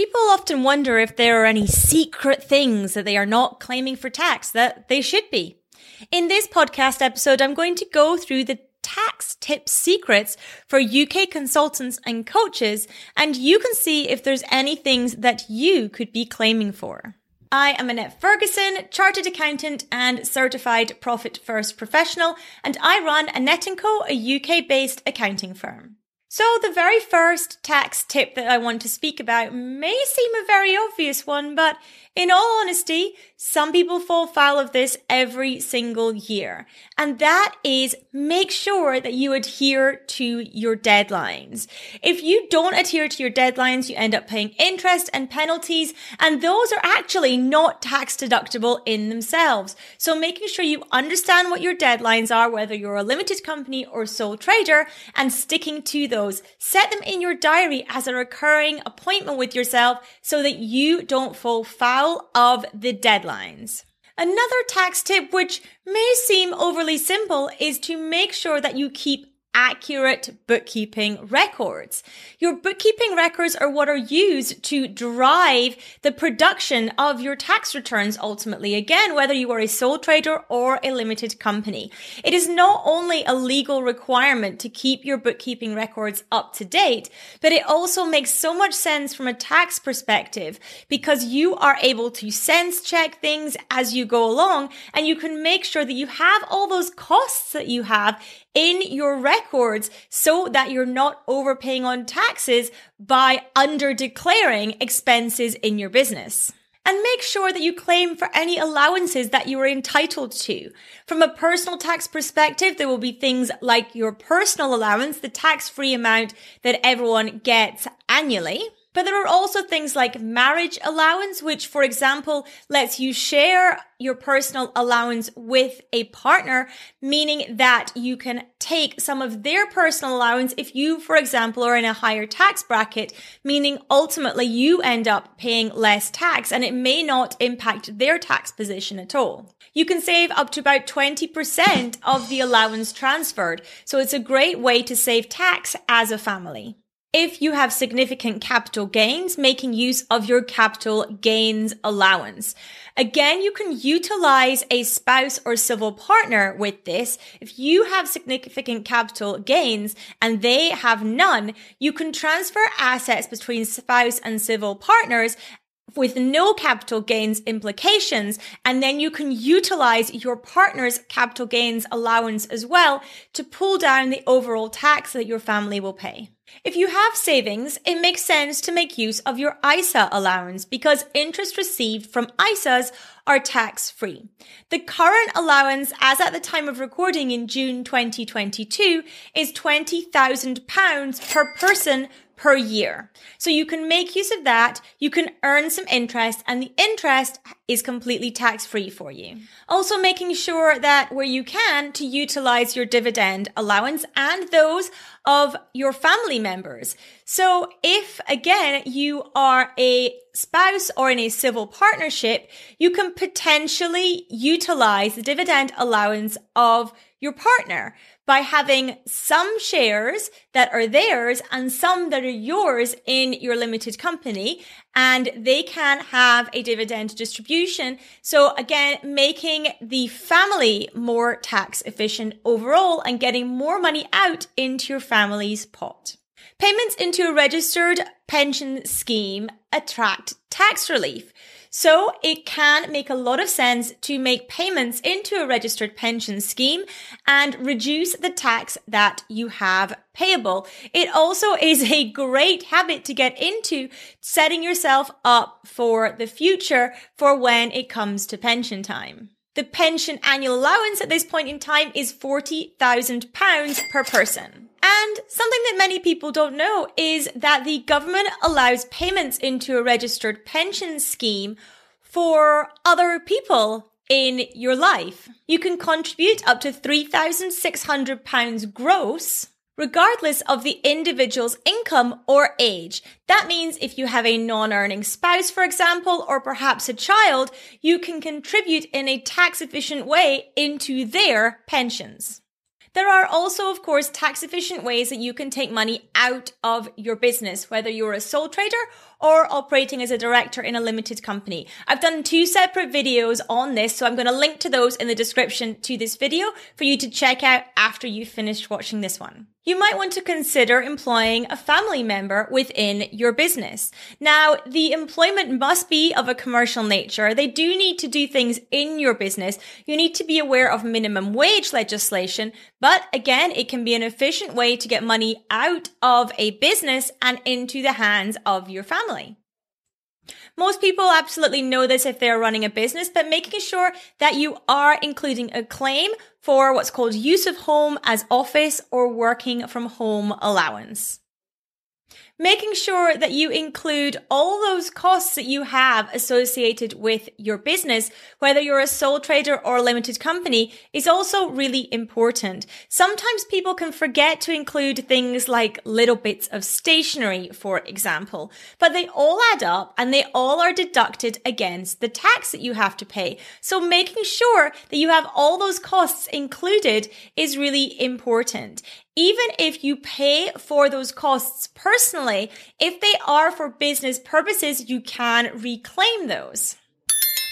People often wonder if there are any secret things that they are not claiming for tax that they should be. In this podcast episode, I'm going to go through the tax tip secrets for UK consultants and coaches, and you can see if there's any things that you could be claiming for. I am Annette Ferguson, chartered accountant and certified profit first professional, and I run Annette & Co, a UK based accounting firm. So the very first tax tip that I want to speak about may seem a very obvious one, but in all honesty, some people fall foul of this every single year. And that is make sure that you adhere to your deadlines. If you don't adhere to your deadlines, you end up paying interest and penalties, and those are actually not tax deductible in themselves. So making sure you understand what your deadlines are, whether you're a limited company or sole trader, and sticking to those. Set them in your diary as a recurring appointment with yourself so that you don't fall foul of the deadlines. Another tax tip, which may seem overly simple, is to make sure that you keep accurate bookkeeping records. Your bookkeeping records are what are used to drive the production of your tax returns ultimately. Again, whether you are a sole trader or a limited company. It is not only a legal requirement to keep your bookkeeping records up to date, but it also makes so much sense from a tax perspective because you are able to sense check things as you go along and you can make sure that you have all those costs that you have in your records so that you're not overpaying on taxes by under declaring expenses in your business. And make sure that you claim for any allowances that you are entitled to. From a personal tax perspective, there will be things like your personal allowance, the tax free amount that everyone gets annually. But there are also things like marriage allowance, which, for example, lets you share your personal allowance with a partner, meaning that you can take some of their personal allowance if you, for example, are in a higher tax bracket, meaning ultimately you end up paying less tax and it may not impact their tax position at all. You can save up to about 20% of the allowance transferred. So it's a great way to save tax as a family. If you have significant capital gains, making use of your capital gains allowance. Again, you can utilize a spouse or civil partner with this. If you have significant capital gains and they have none, you can transfer assets between spouse and civil partners with no capital gains implications. And then you can utilize your partner's capital gains allowance as well to pull down the overall tax that your family will pay. If you have savings, it makes sense to make use of your ISA allowance because interest received from ISAs are tax free. The current allowance, as at the time of recording in June 2022, is £20,000 per person per year. So you can make use of that. You can earn some interest and the interest is completely tax free for you. Also making sure that where you can to utilize your dividend allowance and those of your family members. So if again, you are a spouse or in a civil partnership, you can potentially utilize the dividend allowance of your partner by having some shares that are theirs and some that are yours in your limited company. And they can have a dividend distribution. So again, making the family more tax efficient overall and getting more money out into your family's pot. Payments into a registered pension scheme attract tax relief. So it can make a lot of sense to make payments into a registered pension scheme and reduce the tax that you have payable. It also is a great habit to get into setting yourself up for the future for when it comes to pension time. The pension annual allowance at this point in time is £40,000 per person. And something that many people don't know is that the government allows payments into a registered pension scheme for other people in your life. You can contribute up to £3,600 gross regardless of the individual's income or age. That means if you have a non-earning spouse, for example, or perhaps a child, you can contribute in a tax efficient way into their pensions. There are also, of course, tax efficient ways that you can take money out of your business, whether you're a sole trader or operating as a director in a limited company. I've done two separate videos on this, so I'm going to link to those in the description to this video for you to check out after you've finished watching this one you might want to consider employing a family member within your business. Now, the employment must be of a commercial nature. They do need to do things in your business. You need to be aware of minimum wage legislation, but again, it can be an efficient way to get money out of a business and into the hands of your family. Most people absolutely know this if they're running a business, but making sure that you are including a claim for what's called use of home as office or working from home allowance making sure that you include all those costs that you have associated with your business, whether you're a sole trader or a limited company, is also really important. Sometimes people can forget to include things like little bits of stationery, for example, but they all add up and they all are deducted against the tax that you have to pay. So making sure that you have all those costs included is really important even if you pay for those costs personally, if they are for business purposes, you can reclaim those.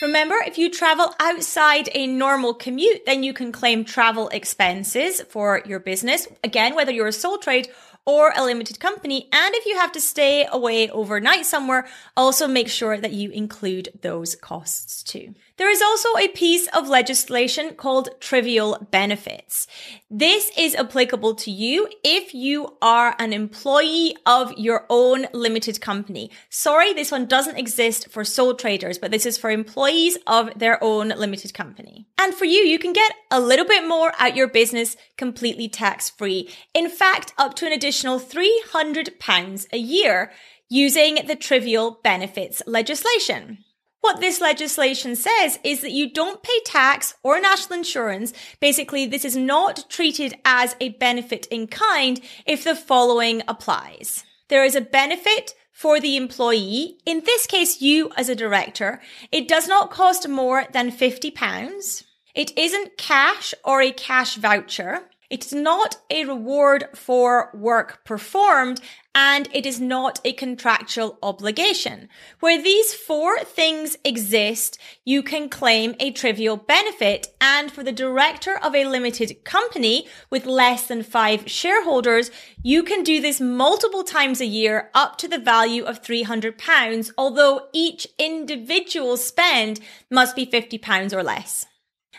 Remember, if you travel outside a normal commute, then you can claim travel expenses for your business. Again, whether you're a sole trade or a limited company. And if you have to stay away overnight somewhere, also make sure that you include those costs too. There is also a piece of legislation called trivial benefits. This is applicable to you if you are an employee of your own limited company. Sorry, this one doesn't exist for sole traders, but this is for employees of their own limited company. And for you, you can get a little bit more out your business completely tax free. In fact, up to an additional £300 a year using the trivial benefits legislation. What this legislation says is that you don't pay tax or national insurance. Basically, this is not treated as a benefit in kind if the following applies. There is a benefit for the employee. In this case, you as a director. It does not cost more than £50. It isn't cash or a cash voucher. It's not a reward for work performed and it is not a contractual obligation. Where these four things exist, you can claim a trivial benefit. And for the director of a limited company with less than five shareholders, you can do this multiple times a year up to the value of £300, although each individual spend must be £50 or less.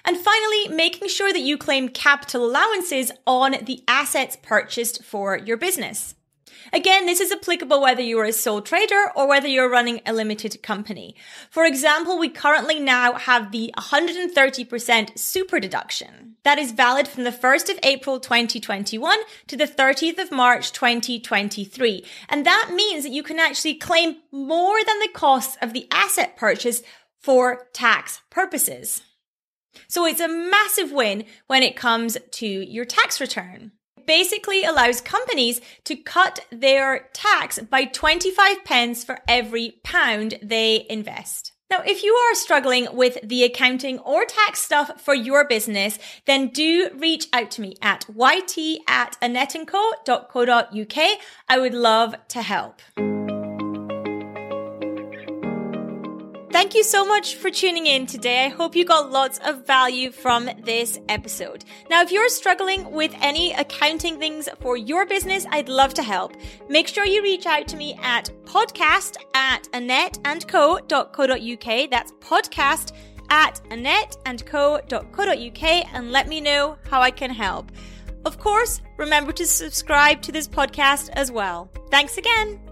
And finally, making sure that you claim capital allowances on the assets purchased for your business. Again, this is applicable whether you're a sole trader or whether you're running a limited company. For example, we currently now have the 130% super deduction. That is valid from the 1st of April 2021 to the 30th of March 2023. And that means that you can actually claim more than the costs of the asset purchase for tax purposes. So it's a massive win when it comes to your tax return. It basically allows companies to cut their tax by 25 pence for every pound they invest. Now, if you are struggling with the accounting or tax stuff for your business, then do reach out to me at yt at annetteandco.co.uk. I would love to help. Thank you so much for tuning in today. I hope you got lots of value from this episode. Now, if you're struggling with any accounting things for your business, I'd love to help. Make sure you reach out to me at podcast at annetteandco.co.uk. That's podcast at annetteandco.co.uk and let me know how I can help. Of course, remember to subscribe to this podcast as well. Thanks again.